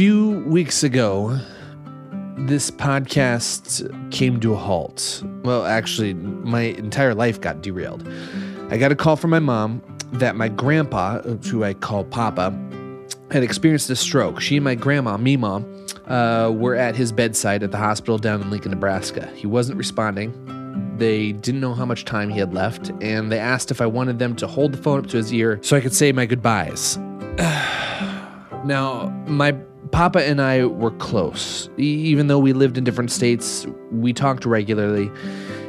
few weeks ago, this podcast came to a halt. Well, actually, my entire life got derailed. I got a call from my mom that my grandpa, who I call Papa, had experienced a stroke. She and my grandma, Mima, uh, were at his bedside at the hospital down in Lincoln, Nebraska. He wasn't responding. They didn't know how much time he had left, and they asked if I wanted them to hold the phone up to his ear so I could say my goodbyes. now, my Papa and I were close. Even though we lived in different states, we talked regularly.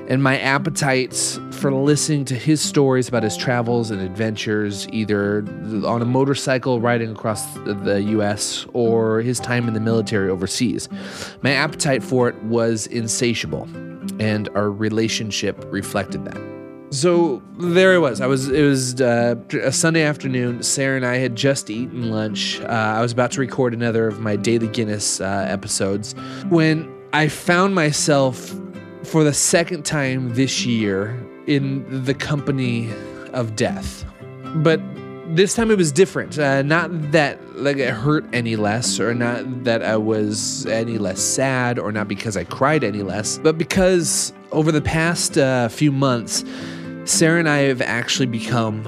And my appetite for listening to his stories about his travels and adventures, either on a motorcycle riding across the US or his time in the military overseas, my appetite for it was insatiable, and our relationship reflected that. So there it was. I was. It was uh, a Sunday afternoon. Sarah and I had just eaten lunch. Uh, I was about to record another of my Daily Guinness uh, episodes when I found myself for the second time this year in the company of death. But this time it was different. Uh, not that like it hurt any less, or not that I was any less sad, or not because I cried any less, but because over the past uh, few months, Sarah and I have actually become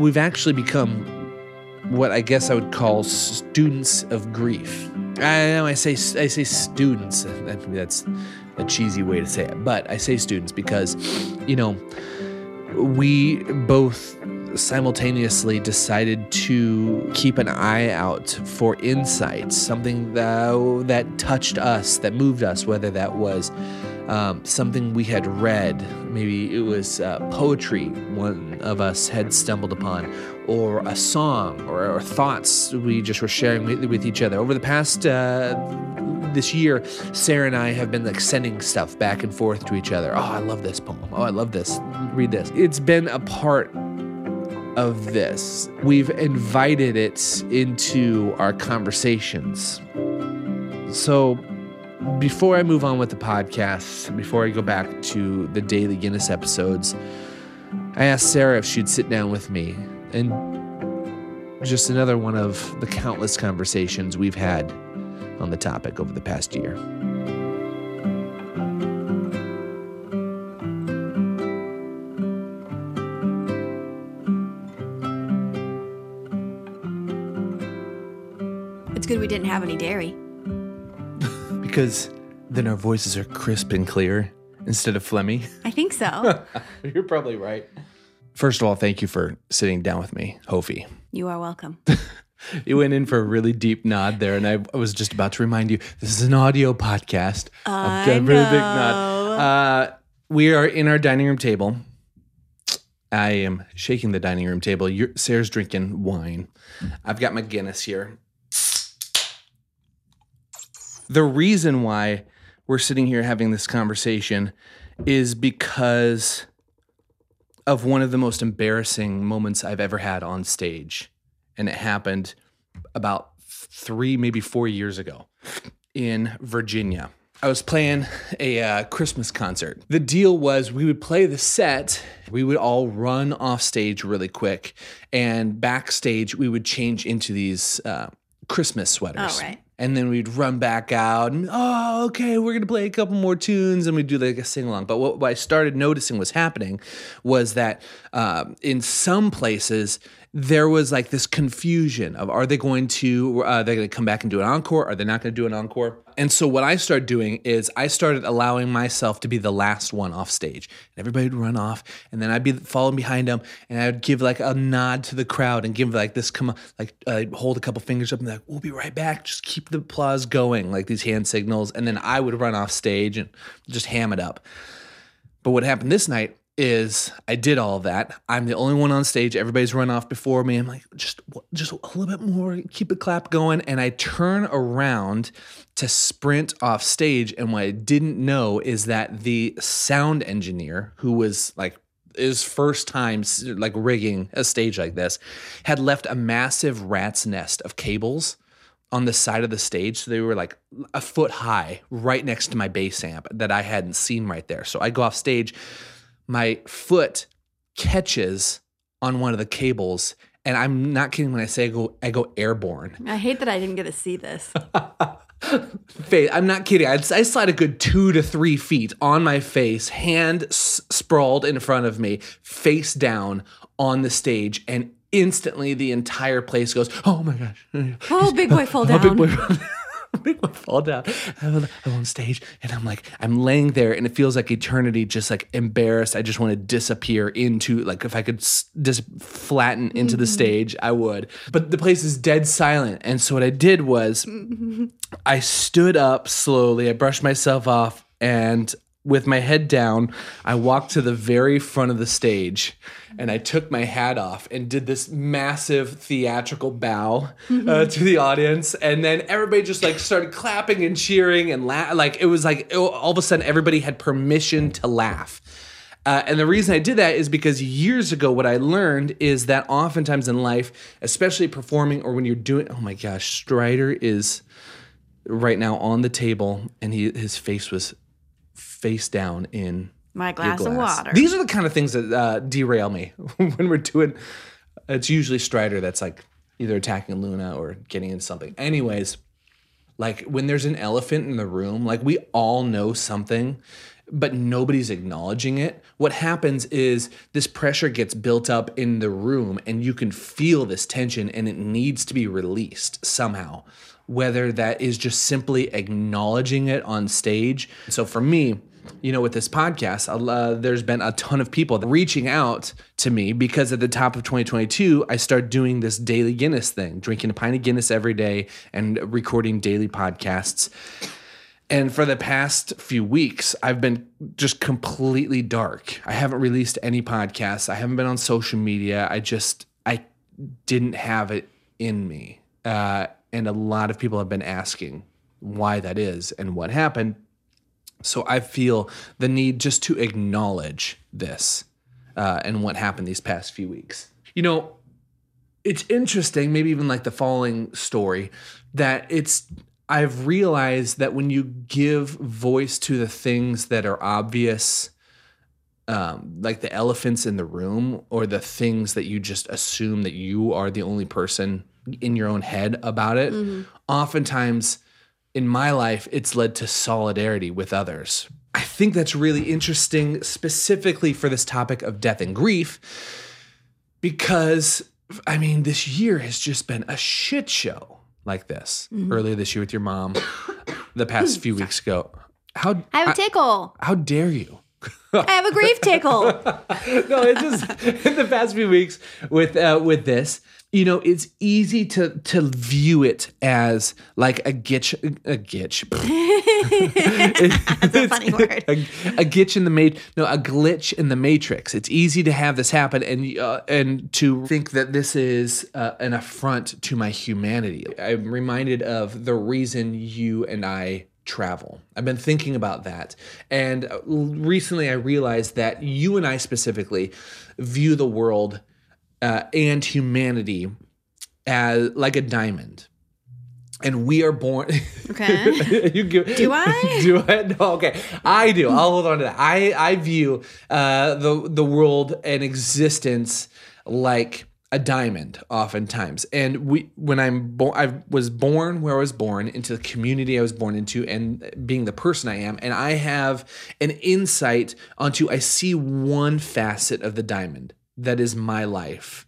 we've actually become what I guess I would call students of grief. I know I say I say students. That's a cheesy way to say it, but I say students because, you know, we both simultaneously decided to keep an eye out for insights, something that that touched us, that moved us, whether that was um, something we had read, maybe it was uh, poetry one of us had stumbled upon, or a song, or, or thoughts we just were sharing with, with each other. Over the past uh, this year, Sarah and I have been like sending stuff back and forth to each other. Oh, I love this poem. Oh, I love this. Read this. It's been a part of this. We've invited it into our conversations. So, before I move on with the podcast, before I go back to the daily Guinness episodes, I asked Sarah if she'd sit down with me and just another one of the countless conversations we've had on the topic over the past year. It's good we didn't have any dairy. Because then our voices are crisp and clear instead of phlegmy. I think so. You're probably right. First of all, thank you for sitting down with me, Hofi. you are welcome. You went in for a really deep nod there, and I, I was just about to remind you this is an audio podcast. I've got a really big nod. Uh, we are in our dining room table. I am shaking the dining room table. You're, Sarah's drinking wine. I've got my Guinness here. The reason why we're sitting here having this conversation is because of one of the most embarrassing moments I've ever had on stage. And it happened about three, maybe four years ago in Virginia. I was playing a uh, Christmas concert. The deal was we would play the set, we would all run off stage really quick, and backstage we would change into these uh, Christmas sweaters. Oh, right. And then we'd run back out and, oh, okay, we're to play a couple more tunes and we'd do like a sing along. But what, what I started noticing was happening was that um, in some places, there was like this confusion of are they going to uh, they're going to come back and do an encore? Are they not going to do an encore? And so what i started doing is i started allowing myself to be the last one off stage. And everybody would run off and then i'd be following behind them and i'd give like a nod to the crowd and give like this come like uh, hold a couple fingers up and like we'll be right back. Just keep the applause going like these hand signals and then i would run off stage and just ham it up. But what happened this night is I did all that. I'm the only one on stage. Everybody's run off before me. I'm like, just just a little bit more, keep the clap going. And I turn around to sprint off stage. And what I didn't know is that the sound engineer, who was like his first time like rigging a stage like this, had left a massive rat's nest of cables on the side of the stage. So they were like a foot high right next to my bass amp that I hadn't seen right there. So I go off stage, my foot catches on one of the cables and I'm not kidding when I say I go I go airborne. I hate that I didn't get to see this. Face, I'm not kidding. I, I slide a good two to three feet on my face, hand s- sprawled in front of me, face down on the stage, and instantly the entire place goes, "Oh my gosh!" Oh, big boy, fall Oh, down. big big boy fall down. I'm on stage, and I'm like, I'm laying there, and it feels like eternity. Just like embarrassed, I just want to disappear into like if I could s- just flatten into the mm-hmm. stage, I would. But the place is dead silent, and so what I did was, mm-hmm. I stood up slowly. I brushed myself off, and with my head down, I walked to the very front of the stage and I took my hat off and did this massive theatrical bow uh, to the audience. And then everybody just like started clapping and cheering and la- like it was like it- all of a sudden everybody had permission to laugh. Uh, and the reason I did that is because years ago, what I learned is that oftentimes in life, especially performing or when you're doing, oh my gosh, Strider is right now on the table and he his face was face down in My your glass, of water. These are the kind of things that uh, derail me when we're doing. It's usually Strider that's like either attacking Luna or getting into something. Anyways, like when there's an elephant in the room, like we all know something, but nobody's acknowledging it. What happens is this pressure gets built up in the room, and you can feel this tension, and it needs to be released somehow. Whether that is just simply acknowledging it on stage. So for me, you know, with this podcast, uh, there's been a ton of people reaching out to me because at the top of 2022, I started doing this daily Guinness thing, drinking a pint of Guinness every day and recording daily podcasts. And for the past few weeks, I've been just completely dark. I haven't released any podcasts. I haven't been on social media. I just, I didn't have it in me. Uh, and a lot of people have been asking why that is and what happened. So I feel the need just to acknowledge this uh, and what happened these past few weeks. You know, it's interesting, maybe even like the following story, that it's I've realized that when you give voice to the things that are obvious, um, like the elephants in the room, or the things that you just assume that you are the only person in your own head about it, mm-hmm. oftentimes in my life, it's led to solidarity with others. I think that's really interesting, specifically for this topic of death and grief, because I mean, this year has just been a shit show like this. Mm-hmm. Earlier this year with your mom, the past few weeks ago. How I have a tickle. how dare you? I have a grief tickle. no, it's just in the past few weeks with uh, with this. You know, it's easy to to view it as like a gitch, a gitch. That's a funny word. a, a glitch in the mat no a glitch in the matrix it's easy to have this happen and uh, and to think that this is uh, an affront to my humanity i'm reminded of the reason you and i travel i've been thinking about that and uh, recently i realized that you and i specifically view the world uh, and humanity as like a diamond and we are born Okay. you give, Do I? do I? No, okay. I do. I'll hold on to that. I I view uh, the the world and existence like a diamond, oftentimes. And we, when I'm born, I was born where I was born into the community I was born into, and being the person I am, and I have an insight onto. I see one facet of the diamond that is my life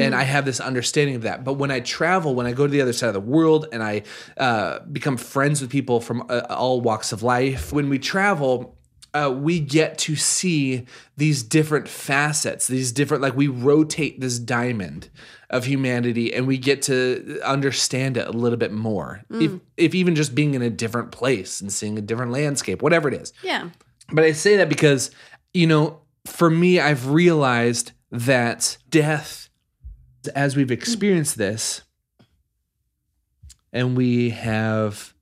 and I have this understanding of that. But when I travel, when I go to the other side of the world, and I uh, become friends with people from uh, all walks of life, when we travel. Uh, we get to see these different facets, these different, like we rotate this diamond of humanity and we get to understand it a little bit more. If, if even just being in a different place and seeing a different landscape, whatever it is. Yeah. But I say that because, you know, for me, I've realized that death, as we've experienced this, and we have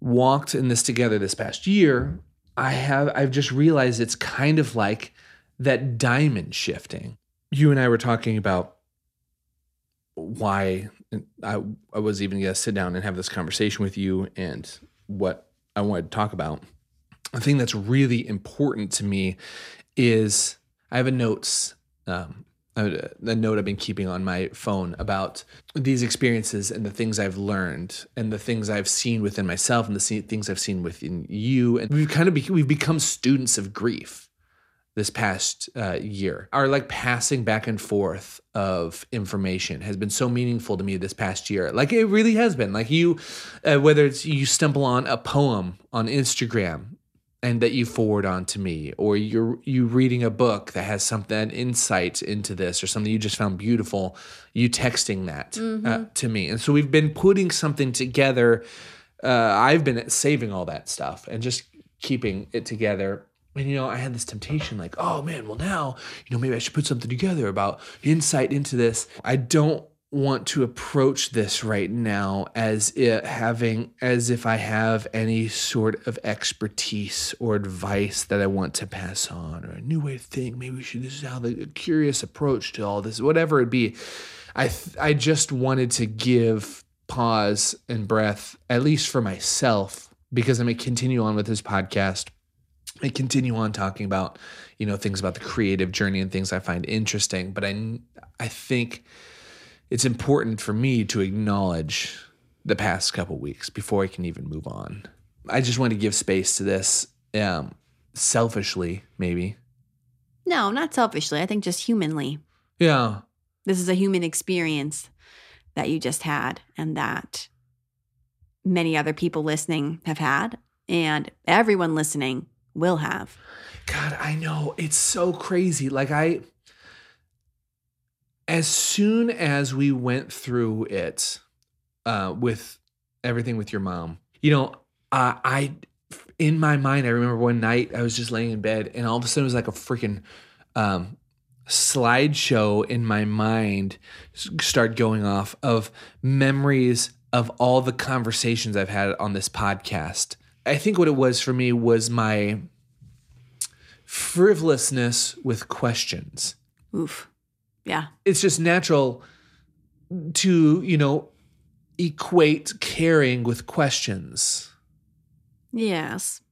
walked in this together this past year, I have I've just realized it's kind of like that diamond shifting. You and I were talking about why I, I was even going to sit down and have this conversation with you and what I wanted to talk about. The thing that's really important to me is I have a notes um, a, a note I've been keeping on my phone about these experiences and the things I've learned and the things I've seen within myself and the things I've seen within you. And we've kind of be- we've become students of grief this past uh, year. Our like passing back and forth of information has been so meaningful to me this past year. Like it really has been. Like you, uh, whether it's you stumble on a poem on Instagram and that you forward on to me or you're you reading a book that has something an insight into this or something you just found beautiful you texting that uh, to me. And so we've been putting something together uh, i've been saving all that stuff and just keeping it together. And you know i had this temptation like oh man well now you know maybe i should put something together about insight into this. I don't want to approach this right now as it having as if I have any sort of expertise or advice that I want to pass on or a new way to think. Maybe we should this is how the a curious approach to all this, whatever it be. I th- I just wanted to give pause and breath, at least for myself, because I'm gonna continue on with this podcast. I continue on talking about, you know, things about the creative journey and things I find interesting. But I I think it's important for me to acknowledge the past couple weeks before I can even move on. I just want to give space to this, um, selfishly, maybe. No, not selfishly. I think just humanly. Yeah, This is a human experience that you just had and that many other people listening have had and everyone listening will have. God, I know it's so crazy. Like I, as soon as we went through it, uh, with everything with your mom, you know, uh, I, in my mind, I remember one night I was just laying in bed, and all of a sudden it was like a freaking, um, slideshow in my mind start going off of memories of all the conversations I've had on this podcast. I think what it was for me was my frivolousness with questions. Oof. Yeah. It's just natural to, you know, equate caring with questions. Yes.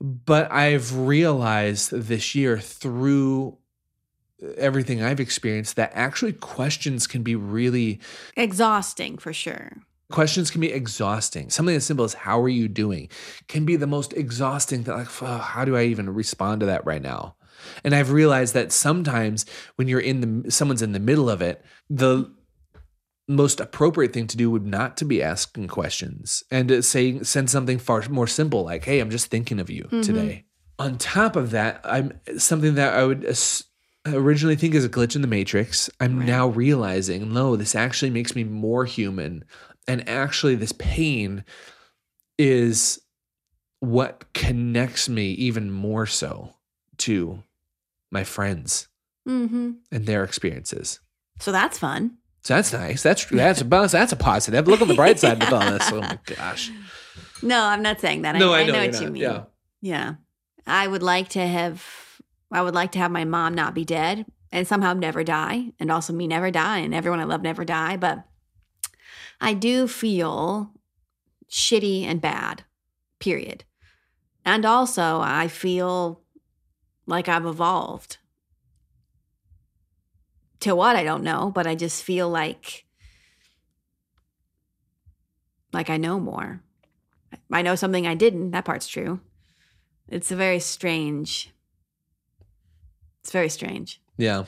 But I've realized this year through everything I've experienced that actually questions can be really Exhausting for sure. questions can be exhausting. Something as simple as "How are you doing?" can be the most exhausting. That like, "Fuck, how do I even respond to that right now? And I've realized that sometimes when you're in the someone's in the middle of it, the most appropriate thing to do would not to be asking questions and to say send something far more simple like, "Hey, I'm just thinking of you mm-hmm. today." On top of that, I'm something that I would originally think is a glitch in the matrix. I'm Right. now realizing, no, this actually makes me more human and actually this pain is what connects me even more so to my friends Mm-hmm. and their experiences So that's fun. so that's nice that's that's a bonus that's a positive look on the bright side of all this oh my gosh No, I'm not saying that. no i, I know, know you're what you mean. yeah Yeah. I would like to have I would like to have my mom not be dead and somehow never die and also me never die and everyone I love never die, but I do feel shitty and bad. Period. And also I feel like I've evolved. To what I don't know, but I just feel like like I know more. I know something I didn't. That part's true. It's a very strange. It's very strange. yeah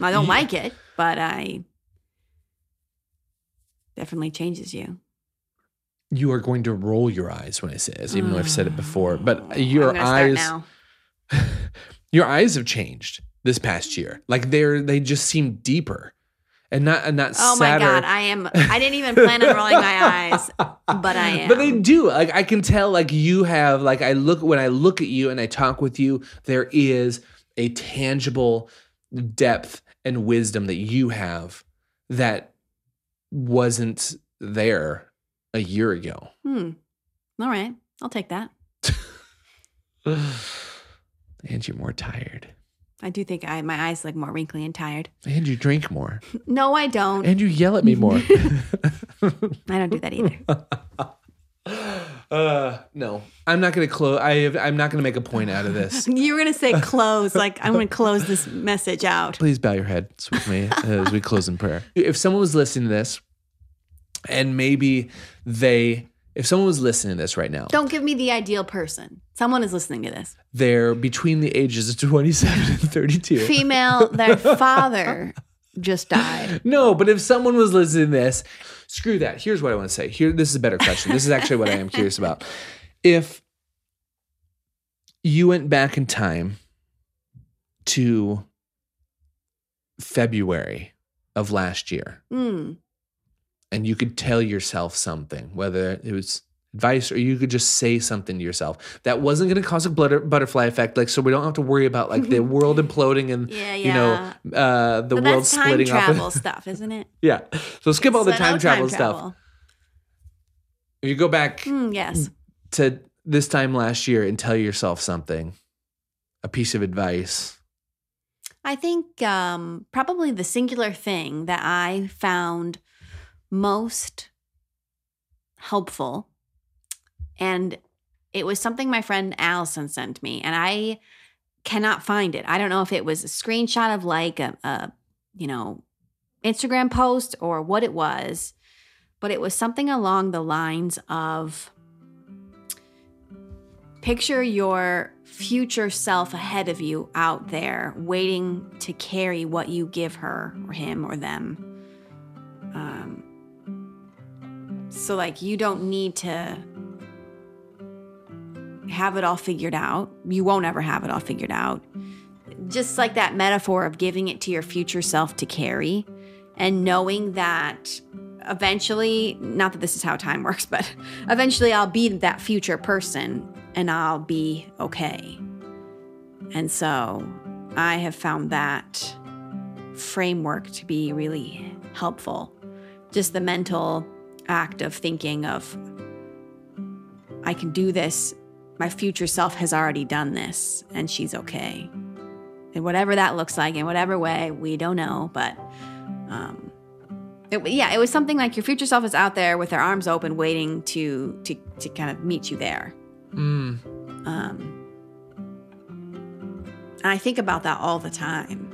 I don't Yeah. like it, but I definitely changes you. You are going to roll your eyes when i say this even though i've said it before but mm. your eyes your eyes have changed this past year like they're they just seem deeper and not and not Oh my sadder god, I am. I didn't even plan on rolling my eyes, but I am. But they do. Like I can tell like you have like I look when I look at you and I talk with you, there is a tangible depth and wisdom that you have that wasn't there a year ago. Hmm. All right, I'll take that. and you're more tired. I do think I my eyes look more wrinkly and tired. And you drink more. No, I don't. And you yell at me more. I don't do that either. Uh, no, I'm not going to close. I have, I'm not going to make a point out of this. You were gonna say close, like I'm gonna close this message out. Please bow your heads with me as we close in prayer. If someone was listening to this, and maybe they, if someone was listening to this right now, Don't give me the ideal person. Someone is listening to this. they're between the ages of 27 and 32. Female, their father just died. No, but if someone was listening to this, screw that. Here's what I want to say. Here, this is a better question. This is actually what I am curious about. If you went back in time to February of last year, Mm. And you could tell yourself something, whether it was advice or you could just say something to yourself that wasn't going to cause a butter- butterfly effect, like so we don't have to worry about like the world imploding and Yeah, you know uh, the But world that's time splitting travel off. stuff, isn't it? yeah, so skip all the time no travel stuff. If you go back Mm, yes. to this time last year and tell yourself something, a piece of advice. I think um, probably the singular thing that I found most helpful, and it was something my friend Allison sent me, and I cannot find it. I don't know if it was a screenshot of like a, a you know, Instagram post or what it was, but it was something along the lines of picture your future self ahead of you out there waiting to carry what you give her or him or them so like you don't need to have it all figured out. You won't ever have it all figured out. Just like that metaphor of giving it to your future self to carry and knowing that eventually not that this is how time works but eventually i'll be that future person and i'll be okay. And so i have found that framework to be really helpful. Just the mental act of thinking of i can do this my future self has already done this and she's okay and whatever that looks like in whatever way we don't know but um, it, yeah, it was something like your future self is out there with their arms open, waiting to to to kind of meet you there. Mm. Um, and I think about that all the time.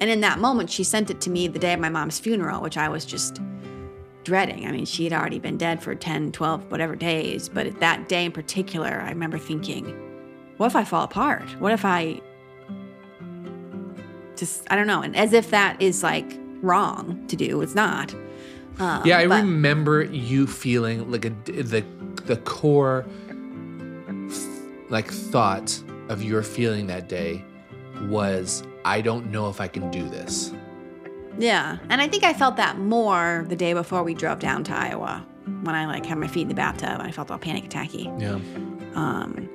And in that moment, she sent it to me the day of my mom's funeral, which I was just dreading. I mean, she had already been dead for 10, 12, whatever days. But that day in particular, I remember thinking, what if I fall apart? What if I just, I don't know. And as if that is like wrong to do, it's not. Um, Yeah, I but- remember you feeling like a the the core like thought of your feeling that day was I don't know if I can do this. Yeah, and I think I felt that more the day before we drove down to Iowa when I like had my feet in the bathtub and I felt all panic attacky. Yeah. Um,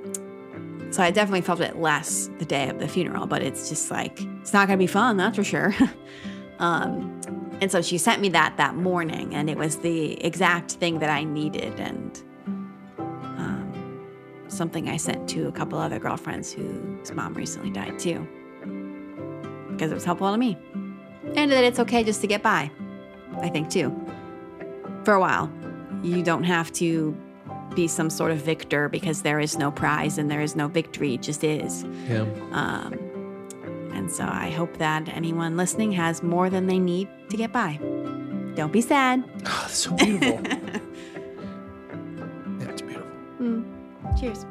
so I definitely felt it less the day of the funeral, but it's just like it's not gonna be fun, that's for sure. um, and so she sent me that that morning, and it was the exact thing that I needed, and um, something I sent to a couple other girlfriends whose mom recently died too, because it was helpful to me, and that it's okay just to get by. I think too. For a while, you don't have to be some sort of victor because there is no prize and there is no victory. It just is. Yeah. Um, and so I hope that anyone listening has more than they need to get by. Don't be sad. Oh, that's so beautiful. yeah, it's beautiful. Mm. Cheers.